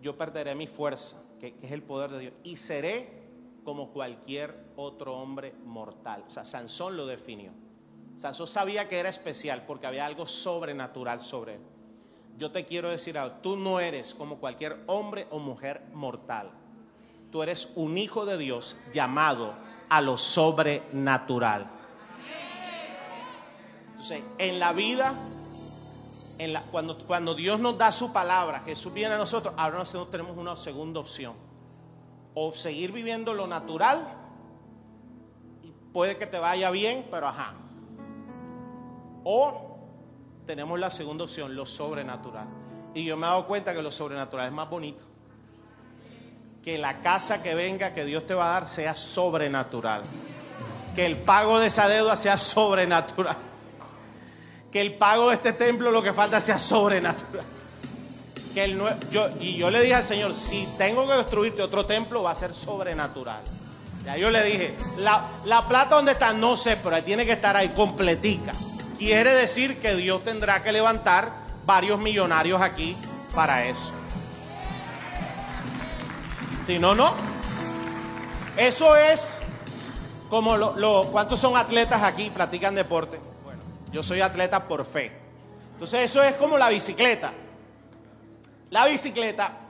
yo perderé mi fuerza, que, es el poder de Dios, y seré como cualquier otro hombre mortal. O sea, Sansón lo definió. Sansón sabía que era especial porque había algo sobrenatural sobre él. Yo te quiero decir algo, tú no eres como cualquier hombre o mujer mortal. Tú eres un hijo de Dios llamado a lo sobrenatural. Entonces, en la vida cuando, cuando Dios nos da su palabra, Jesús viene a nosotros, ahora nosotros tenemos una segunda opción. O seguir viviendo lo natural, y puede que te vaya bien, pero ajá. O tenemos la segunda opción, lo sobrenatural. Y yo me he dado cuenta que lo sobrenatural es más bonito. Que la casa que venga, que Dios te va a dar, sea sobrenatural. Que el pago de esa deuda sea sobrenatural que el pago de este templo lo que falta sea sobrenatural. Que el, yo, y yo le dije al Señor, si tengo que construirte otro templo, va a ser sobrenatural. Ya yo le dije, la, la plata donde está, no sé, pero tiene que estar ahí completica. Quiere decir que Dios tendrá que levantar varios millonarios aquí para eso. Si no, no. Eso es como lo, lo, ¿cuántos son atletas aquí? Practican deporte. Yo soy atleta por fe. Entonces eso es como la bicicleta. La bicicleta...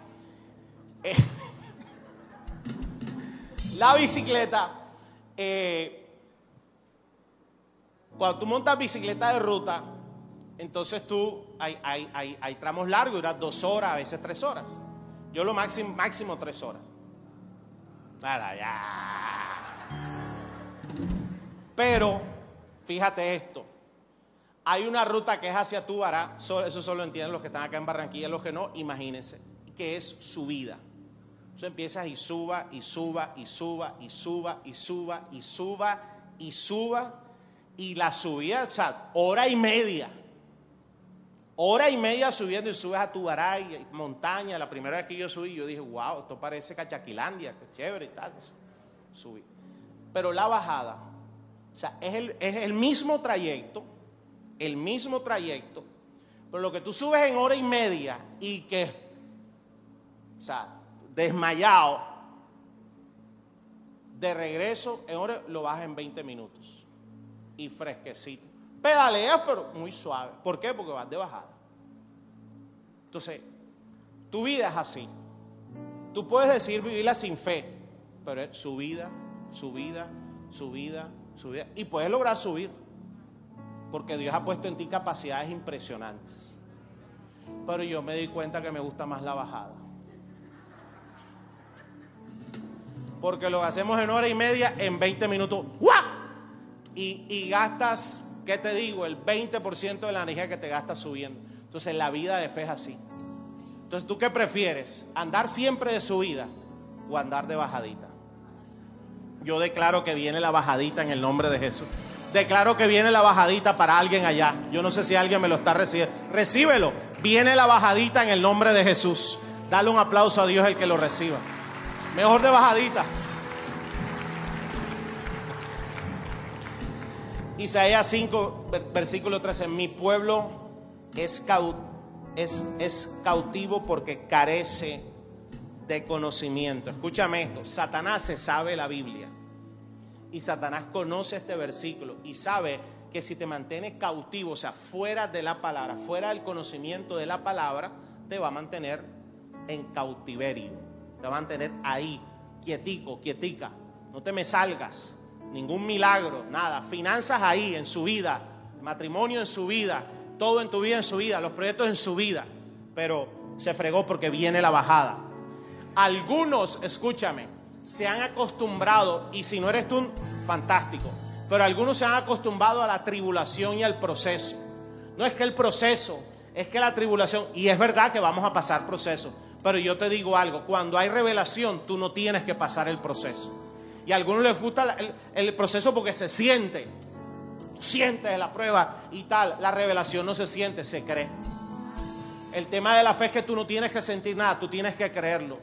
Eh, <laughs> la bicicleta... Eh, cuando tú montas bicicleta de ruta, entonces tú, hay, hay, tramos largos, duras dos horas, a veces tres horas. Yo lo máximo, tres horas. Nada, ya. Pero, fíjate esto. Hay una ruta que es hacia Tubará, eso solo entienden los que están acá en Barranquilla, los que no, imagínense, que es subida. Eso empiezas y suba, y suba, y suba, y suba, y suba, y suba, y suba, y la subida, o sea, hora y media. Hora y media subiendo y subes a Tubará y montaña. La primera vez que yo subí, yo dije, wow, esto parece Cachaquilandia, que chévere y tal. Subí. Pero la bajada, o sea, es el, es el mismo trayecto, el mismo trayecto, pero lo que tú subes en hora y media y que, o sea, desmayado, De regreso, en hora, lo bajas en 20 minutos. Y fresquecito. Pedaleas, pero muy suave. ¿Por qué? Porque vas de bajada. Entonces, tu vida es así. Tú puedes decir vivirla sin fe, pero es subida, subida, subida, subida. Y puedes lograr subir. Porque Dios ha puesto en ti capacidades impresionantes. Pero yo me di cuenta que me gusta más la bajada. Porque lo hacemos en hora y media, en 20 minutos. ¡guau! Y, y gastas, ¿qué te digo? El 20% de la energía que te gastas subiendo. Entonces la vida de fe es así. Entonces, ¿tú qué prefieres? ¿Andar siempre de subida o andar de bajadita? Yo declaro que viene la bajadita en el nombre de Jesús. Declaro que viene la bajadita para alguien allá. Yo no sé si alguien me lo está recibiendo. Recíbelo. Viene la bajadita en el nombre de Jesús. Dale un aplauso a Dios el que lo reciba. Mejor de bajadita. Isaías 5, versículo 13. Mi pueblo es, cautivo porque carece de conocimiento. Escúchame esto. Satanás se sabe la Biblia. Y Satanás conoce este versículo y sabe que si te mantienes cautivo, o sea, fuera de la palabra, fuera del conocimiento de la palabra, te va a mantener en cautiverio. Te va a mantener ahí, quietico, quietica. No te me salgas. Ningún milagro, nada. Finanzas ahí, en su vida. Matrimonio en su vida. Todo en tu vida, en su vida. Los proyectos en su vida. Pero se fregó porque viene la bajada. Algunos, escúchame, se han acostumbrado, y si no eres tú, fantástico, pero algunos se han acostumbrado a la tribulación y al proceso. No es que el proceso, es que la tribulación, y es verdad que vamos a pasar proceso, pero yo te digo algo, cuando hay revelación, tú no tienes que pasar el proceso. Y a algunos les gusta el, proceso porque se siente, sientes la prueba y tal, la revelación no se siente, se cree. El tema de la fe es que tú no tienes que sentir nada, tú tienes que creerlo.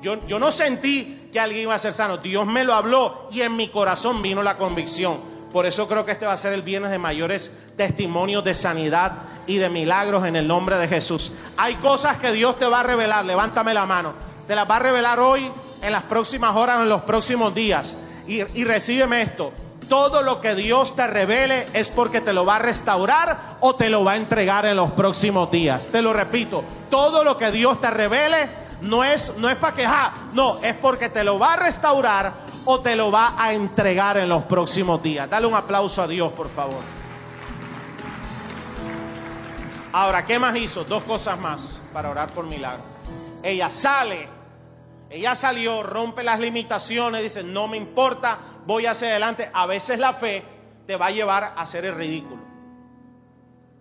Yo, yo, no sentí que alguien iba a ser sano. Dios me lo habló y en mi corazón vino la convicción. Por eso creo que este va a ser el viernes de mayores testimonios de sanidad y de milagros en el nombre de Jesús. Hay cosas que Dios te va a revelar. Levántame la mano. Te las va a revelar hoy, en las próximas horas, en los próximos días. Y, y recíbeme esto. Todo lo que Dios te revele es porque te lo va a restaurar o te lo va a entregar en los próximos días. Te lo repito. Todo lo que Dios te revele no es, no es para quejar, no, es porque te lo va a restaurar o te lo va a entregar en los próximos días. Dale un aplauso a Dios, por favor. Ahora, ¿qué más hizo? Dos cosas más para orar por milagro. Ella sale, ella salió, rompe las limitaciones, dice, no me importa, voy hacia adelante. A veces la fe te va a llevar a hacer el ridículo.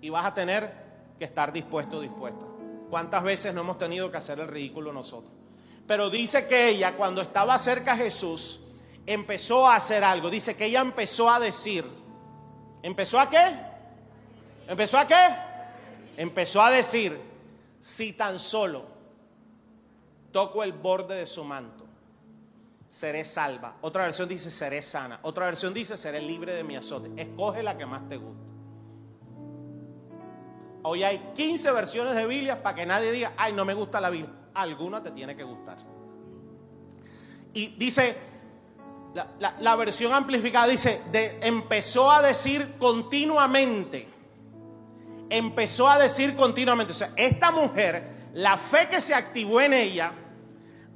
Y vas a tener que estar dispuesto, dispuesta. ¿Cuántas veces no hemos tenido que hacer el ridículo nosotros? Pero dice que ella, cuando estaba cerca a Jesús, empezó a hacer algo. Dice que ella empezó a decir. ¿Empezó a qué? ¿Empezó a qué? Empezó a decir, si tan solo toco el borde de su manto, seré salva. Otra versión dice, seré sana. Otra versión dice, seré libre de mi azote. Escoge la que más te guste. Hoy hay 15 versiones de Biblia para que nadie diga, ay, no me gusta la Biblia. Alguna te tiene que gustar. Y dice, la, la, versión amplificada dice, de, empezó a decir continuamente. Empezó a decir continuamente. O sea, esta mujer, la fe que se activó en ella,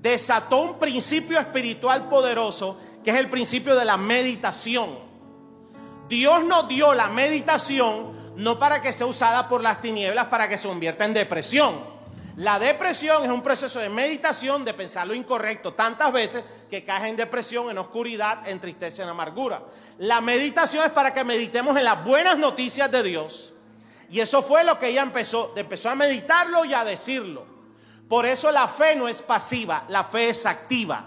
desató un principio espiritual poderoso, que es el principio de la meditación. Dios nos dio la meditación no para que sea usada por las tinieblas para que se convierta en depresión. La depresión es un proceso de meditación, de pensar lo incorrecto tantas veces que caes en depresión, en oscuridad, en tristeza, en amargura. La meditación es para que meditemos en las buenas noticias de Dios. Y eso fue lo que ella empezó, empezó a meditarlo y a decirlo. Por eso la fe no es pasiva, la fe es activa.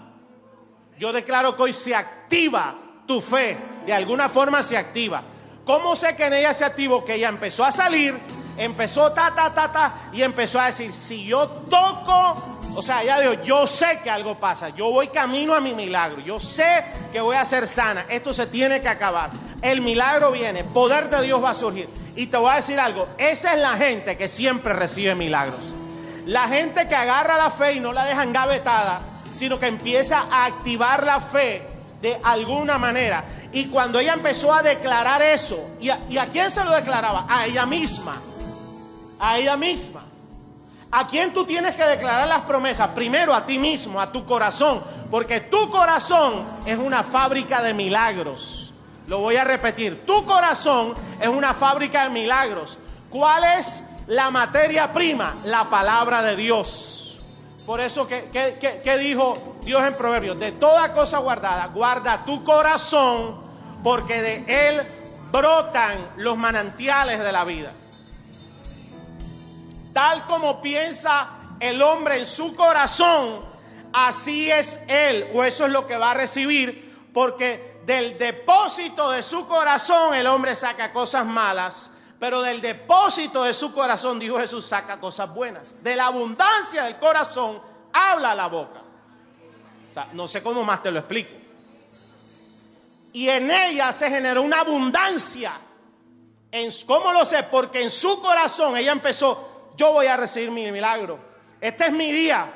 Yo declaro que hoy se activa tu fe, de alguna forma se activa. ¿Cómo sé que en ella se activó? Que ella empezó a salir, empezó ta, ta, ta, ta, y empezó a decir, si yo toco, o sea, ella dijo, yo sé que algo pasa, yo voy camino a mi milagro, yo sé que voy a ser sana, esto se tiene que acabar, el milagro viene, poder de Dios va a surgir. Y te voy a decir algo, esa es la gente que siempre recibe milagros. La gente que agarra la fe y no la deja engavetada, sino que empieza a activar la fe de alguna manera. Y cuando ella empezó a declarar eso, ¿y a, ¿y a quién se lo declaraba? A ella misma. A ella misma. ¿A quién tú tienes que declarar las promesas? Primero a ti mismo, a tu corazón, porque tu corazón es una fábrica de milagros. Lo voy a repetir, tu corazón es una fábrica de milagros. ¿Cuál es la materia prima? La palabra de Dios. Por eso, ¿qué, dijo Dios en Proverbios? De toda cosa guardada, guarda tu corazón, porque de él brotan los manantiales de la vida. Tal como piensa el hombre en su corazón, así es él, o eso es lo que va a recibir, porque del depósito de su corazón el hombre saca cosas malas, pero del depósito de su corazón, dijo Jesús, saca cosas buenas. De la abundancia del corazón habla la boca. O sea, no sé cómo más te lo explico. Y en ella se generó una abundancia. En, ¿Cómo lo sé? Porque en su corazón ella empezó, yo voy a recibir mi milagro. Este es mi día.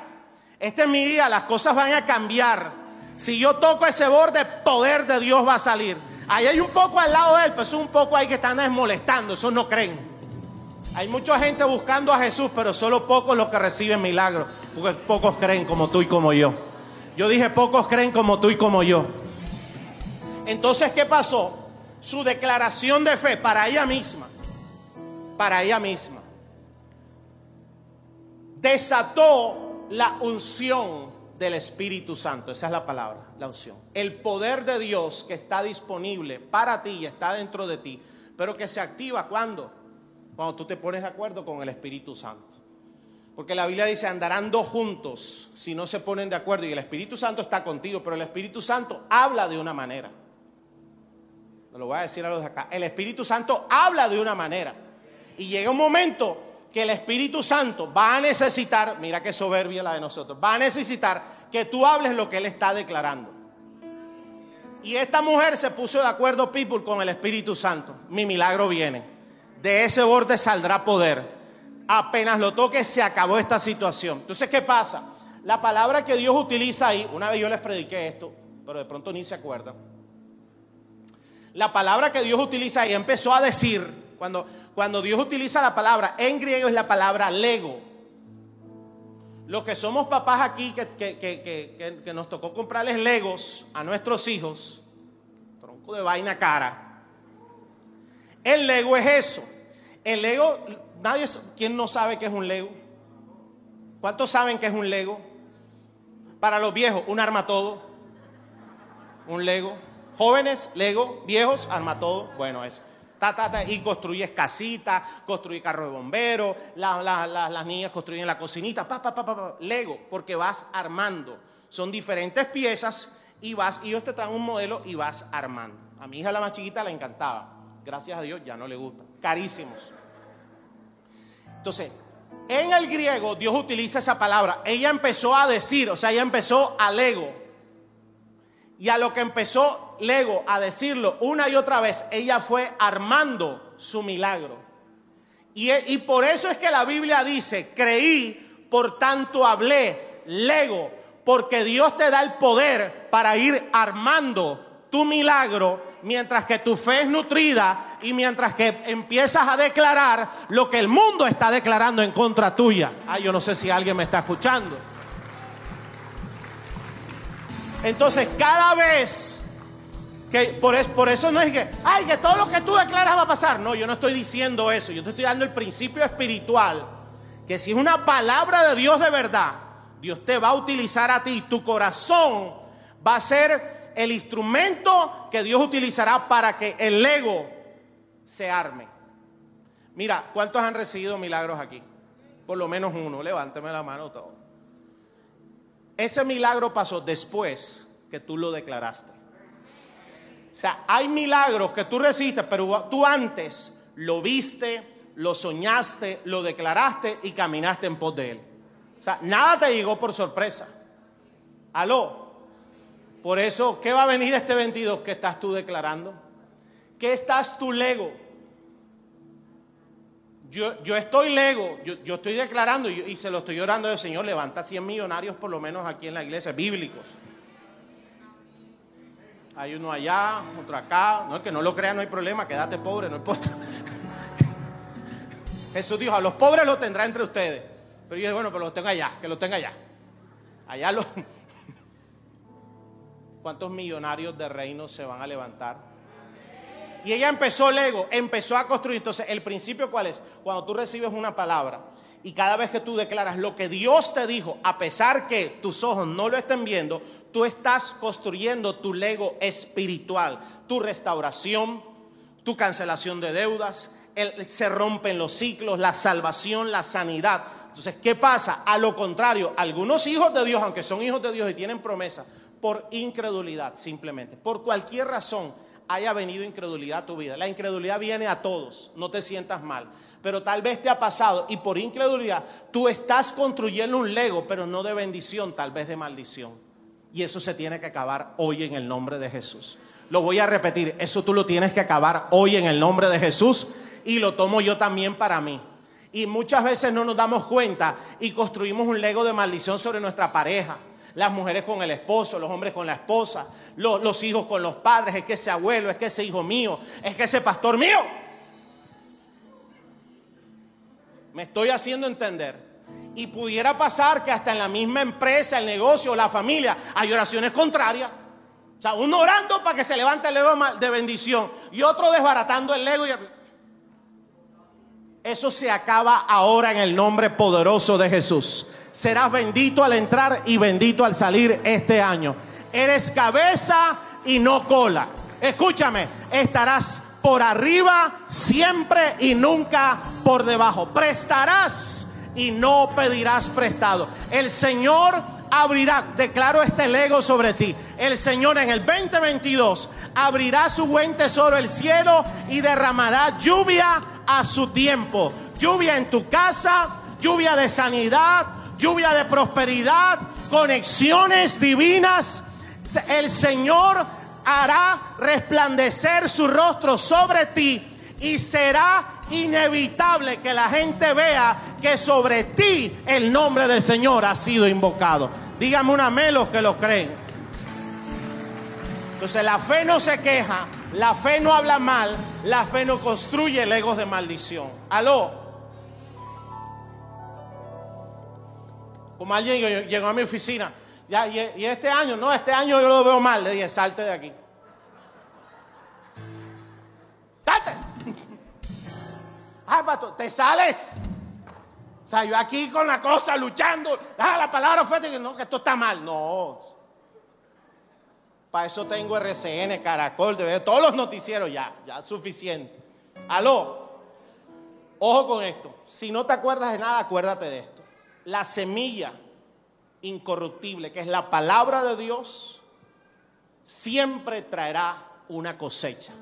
Este es mi día. Las cosas van a cambiar. Si yo toco ese borde, poder de Dios va a salir. Ahí hay un poco al lado de él, pero es un poco ahí que están desmolestando. Eso no creen. Hay mucha gente buscando a Jesús, pero solo pocos los que reciben milagros. Porque pocos creen como tú y como yo. Yo dije, pocos creen como tú y como yo. Entonces, ¿qué pasó? Su declaración de fe para ella misma. Para ella misma desató la unción del Espíritu Santo. Esa es la palabra, la unción. El poder de Dios que está disponible para ti y está dentro de ti, pero que se activa cuando? Cuando tú te pones de acuerdo con el Espíritu Santo. Porque la Biblia dice, andarán dos juntos si no se ponen de acuerdo. Y el Espíritu Santo está contigo, pero el Espíritu Santo habla de una manera. lo voy a decir a los de acá. El Espíritu Santo habla de una manera. Y llega un momento que el Espíritu Santo va a necesitar, mira qué soberbia la de nosotros, va a necesitar que tú hables lo que Él está declarando. Y esta mujer se puso de acuerdo, people, con el Espíritu Santo. Mi milagro viene. De ese borde saldrá poder. Apenas lo toque, se acabó esta situación. Entonces, ¿qué pasa? La palabra que Dios utiliza ahí, una vez yo les prediqué esto, pero de pronto ni se acuerdan. La palabra que Dios utiliza ahí empezó a decir, cuando, cuando Dios utiliza la palabra, en griego es la palabra lego. Los que somos papás aquí, que, nos tocó comprarles legos a nuestros hijos, tronco de vaina cara. El lego es eso. El lego, nadie, ¿quién no sabe qué es un lego? ¿Cuántos saben qué es un lego? Para los viejos, un arma todo. Un lego. Jóvenes, lego. Viejos, arma todo. Bueno, eso y construyes casitas, construyes carro de bomberos, las niñas construyen la cocinita, pa, pa, Lego, porque vas armando. Son diferentes piezas y vas, y ellos te traen un modelo y vas armando. A mi hija la más chiquita le encantaba. Gracias a Dios ya no le gusta. Carísimos. Entonces, en el griego Dios utiliza esa palabra. Ella empezó a decir, o sea, ella empezó a lego. Y a lo que empezó Lego a decirlo una y otra vez, ella fue armando su milagro. Y, y por eso es que la Biblia dice, creí, por tanto hablé, Lego, porque Dios te da el poder para ir armando tu milagro mientras que tu fe es nutrida y mientras que empiezas a declarar lo que el mundo está declarando en contra tuya. Ay, yo no sé si alguien me está escuchando. Entonces, cada vez por, eso no es que, ay, que todo lo que tú declaras va a pasar. No, yo no estoy diciendo eso. Yo te estoy dando el principio espiritual. Que si es una palabra de Dios de verdad, Dios te va a utilizar a ti. Tu corazón va a ser el instrumento que Dios utilizará para que el ego se arme. Mira, ¿cuántos han recibido milagros aquí? Por lo menos uno. Levánteme la mano todo. Ese milagro pasó después que tú lo declaraste. O sea, hay milagros que tú recibiste, pero tú antes lo viste, lo soñaste, lo declaraste y caminaste en pos de él. O sea, nada te llegó por sorpresa. Aló. Por eso, ¿qué va a venir este 22 que estás tú declarando? ¿Qué estás tú lego? Yo, estoy lego, yo, estoy declarando y, se lo estoy orando del Señor, levanta 100 millonarios por lo menos aquí en la iglesia, bíblicos. Hay uno allá, otro acá. No es que no lo crea, no hay problema, quédate pobre, no importa. <laughs> Jesús dijo, a los pobres los tendrá entre ustedes. Pero yo dije, bueno, pero los tenga allá, que los tenga allá. Allá los... <laughs> ¿Cuántos millonarios de reino se van a levantar? Y ella empezó Lego, empezó a construir. Entonces, el principio cuál es? Cuando tú recibes una palabra y cada vez que tú declaras lo que Dios te dijo, a pesar que tus ojos no lo estén viendo, tú estás construyendo tu Lego espiritual, tu restauración, tu cancelación de deudas, se rompen los ciclos, la salvación, la sanidad. Entonces, ¿qué pasa? A lo contrario, algunos hijos de Dios, aunque son hijos de Dios y tienen promesa, por incredulidad simplemente, por cualquier razón haya venido incredulidad a tu vida. La incredulidad viene a todos, no te sientas mal, pero tal vez te ha pasado y por incredulidad tú estás construyendo un lego, pero no de bendición, tal vez de maldición. Y eso se tiene que acabar hoy en el nombre de Jesús. Lo voy a repetir, eso tú lo tienes que acabar hoy en el nombre de Jesús y lo tomo yo también para mí. Y muchas veces no nos damos cuenta y construimos un lego de maldición sobre nuestra pareja las mujeres con el esposo, los hombres con la esposa, los, hijos con los padres, es que ese abuelo, es que ese hijo mío, es que ese pastor mío. Me estoy haciendo entender. Y pudiera pasar que hasta en la misma empresa, el negocio, la familia, hay oraciones contrarias. O sea, uno orando para que se levante el ego de bendición y otro desbaratando el ego. Eso se acaba ahora en el nombre poderoso de Jesús serás bendito al entrar y bendito al salir este año. Eres cabeza y no cola. Escúchame, estarás por arriba siempre y nunca por debajo. Prestarás y no pedirás prestado. El Señor abrirá, declaro este lego sobre ti. El Señor en el 2022 abrirá su buen tesoro el cielo y derramará lluvia a su tiempo. Lluvia en tu casa, lluvia de sanidad, lluvia de prosperidad, conexiones divinas. El Señor hará resplandecer su rostro sobre ti y será inevitable que la gente vea que sobre ti el nombre del Señor ha sido invocado. Dígame una amén los que lo creen. Entonces la fe no se queja, la fe no habla mal, la fe no construye legos de maldición. Aló. Como alguien llegó a mi oficina, ya, y, este año, no, este año yo lo veo mal. Le dije, salte de aquí. Salte. Ay, pato, te sales. O sea, yo aquí con la cosa luchando. Ah, la palabra fue que no, que esto está mal. No. Para eso tengo RCN, Caracol, todos los noticieros ya, ya suficiente. Aló. Ojo con esto. Si no te acuerdas de nada, acuérdate de esto la semilla incorruptible, que es la palabra de Dios, siempre traerá una cosecha.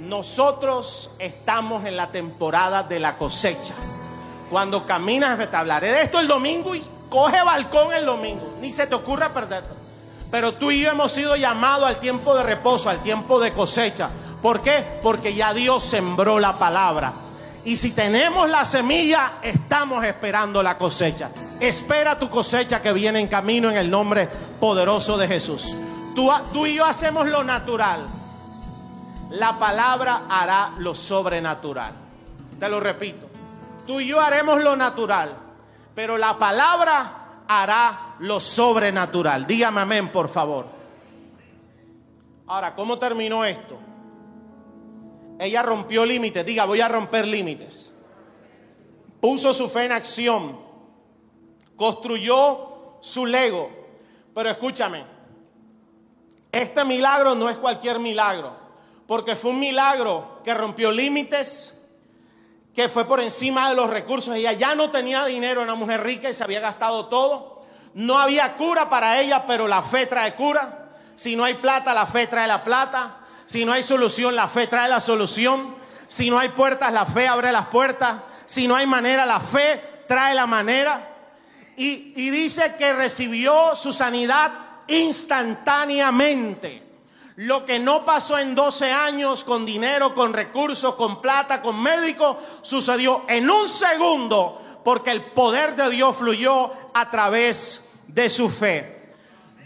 Nosotros estamos en la temporada de la cosecha. Cuando caminas, te hablaré de esto el domingo y coge balcón el domingo. Ni se te ocurra perderte. Pero tú y yo hemos sido llamados al tiempo de reposo, al tiempo de cosecha. ¿Por qué? Porque ya Dios sembró la palabra. Y si tenemos la semilla, estamos esperando la cosecha. Espera tu cosecha que viene en camino en el nombre poderoso de Jesús. Tú, y yo hacemos lo natural. La palabra hará lo sobrenatural. Te lo repito. Tú y yo haremos lo natural. Pero la palabra hará lo sobrenatural. Dígame amén, por favor. Ahora, ¿cómo terminó esto? Ella rompió límites. Diga, voy a romper límites. Puso su fe en acción. Construyó su lego. Pero escúchame, este milagro no es cualquier milagro. Porque fue un milagro que rompió límites, que fue por encima de los recursos. Ella ya no tenía dinero, era una mujer rica y se había gastado todo. No había cura para ella, pero la fe trae cura. Si no hay plata, la fe trae la plata. Si no hay solución, la fe trae la solución. Si no hay puertas, la fe abre las puertas. Si no hay manera, la fe trae la manera. Y, dice que recibió su sanidad instantáneamente. Lo que no pasó en 12 años con dinero, con recursos, con plata, con médico, sucedió en un segundo porque el poder de Dios fluyó a través de su fe.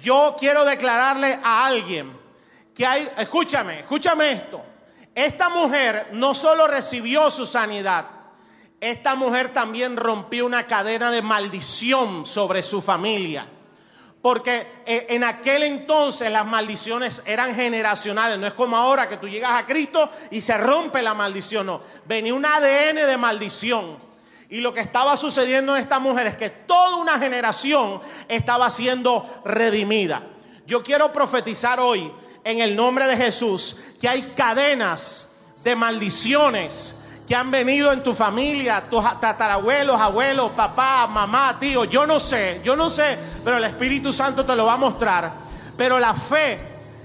Yo quiero declararle a alguien que hay, escúchame, escúchame esto. Esta mujer no solo recibió su sanidad, esta mujer también rompió una cadena de maldición sobre su familia. Porque eh, en aquel entonces las maldiciones eran generacionales. No es como ahora que tú llegas a Cristo y se rompe la maldición. No, venía un ADN de maldición. Y lo que estaba sucediendo en esta mujer es que toda una generación estaba siendo redimida. Yo quiero profetizar hoy en el nombre de Jesús que hay cadenas de maldiciones que han venido en tu familia, tus tatarabuelos, abuelos, papá, mamá, tío, yo no sé, yo no sé, pero el Espíritu Santo te lo va a mostrar. Pero la fe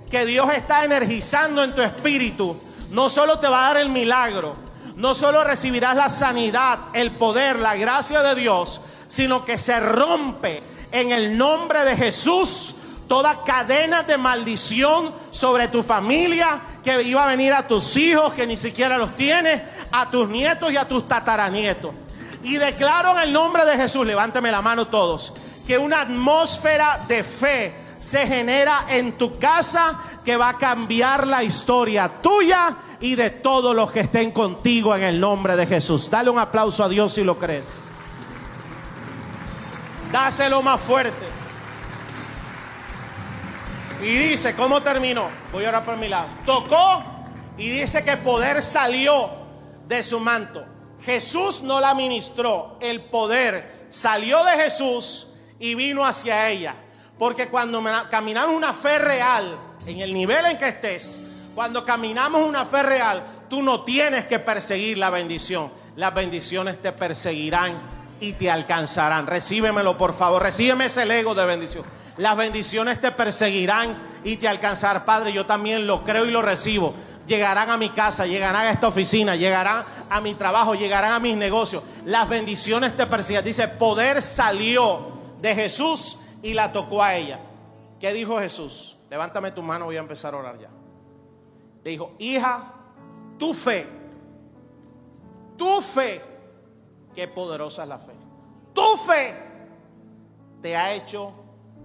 que Dios está energizando en tu espíritu, no solo te va a dar el milagro, no solo recibirás la sanidad, el poder, la gracia de Dios, sino que se rompe en el nombre de Jesús toda cadena de maldición sobre tu familia que iba a venir a tus hijos que ni siquiera los tienes, a tus nietos y a tus tataranietos. Y declaro en el nombre de Jesús, levánteme la mano todos, que una atmósfera de fe se genera en tu casa que va a cambiar la historia tuya y de todos los que estén contigo en el nombre de Jesús. Dale un aplauso a Dios si lo crees. Dáselo más fuerte. Y dice, ¿cómo terminó? Voy ahora por mi lado. Tocó y dice que poder salió de su manto. Jesús no la ministró, el poder salió de Jesús y vino hacia ella. Porque cuando caminamos una fe real, en el nivel en que estés, cuando caminamos una fe real, tú no tienes que perseguir la bendición. Las bendiciones te perseguirán y te alcanzarán. Recíbemelo, por favor. Recíbeme ese ego de bendición. Las bendiciones te perseguirán y te alcanzarán. Padre, yo también lo creo y lo recibo. Llegarán a mi casa, llegarán a esta oficina, llegarán a mi trabajo, llegarán a mis negocios. Las bendiciones te persiguen. Dice, poder salió de Jesús y la tocó a ella. ¿Qué dijo Jesús? Levántame tu mano, voy a empezar a orar ya. Le dijo, hija, tu fe, tu fe, qué poderosa es la fe. Tu fe te ha hecho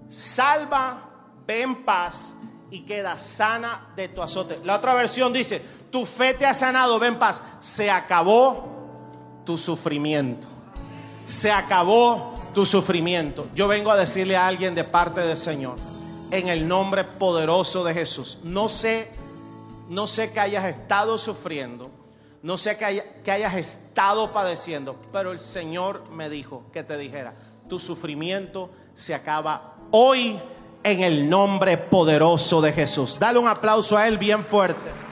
salva, ve en paz y queda sana de tu azote. La otra versión dice, tu fe te ha sanado, ven en paz. Se acabó tu sufrimiento. Se acabó tu sufrimiento. Yo vengo a decirle a alguien de parte del Señor, en el nombre poderoso de Jesús, no sé, no sé que hayas estado sufriendo, no sé que, que hayas estado padeciendo, pero el Señor me dijo que te dijera, tu sufrimiento se acaba hoy en el nombre poderoso de Jesús. Dale un aplauso a Él bien fuerte.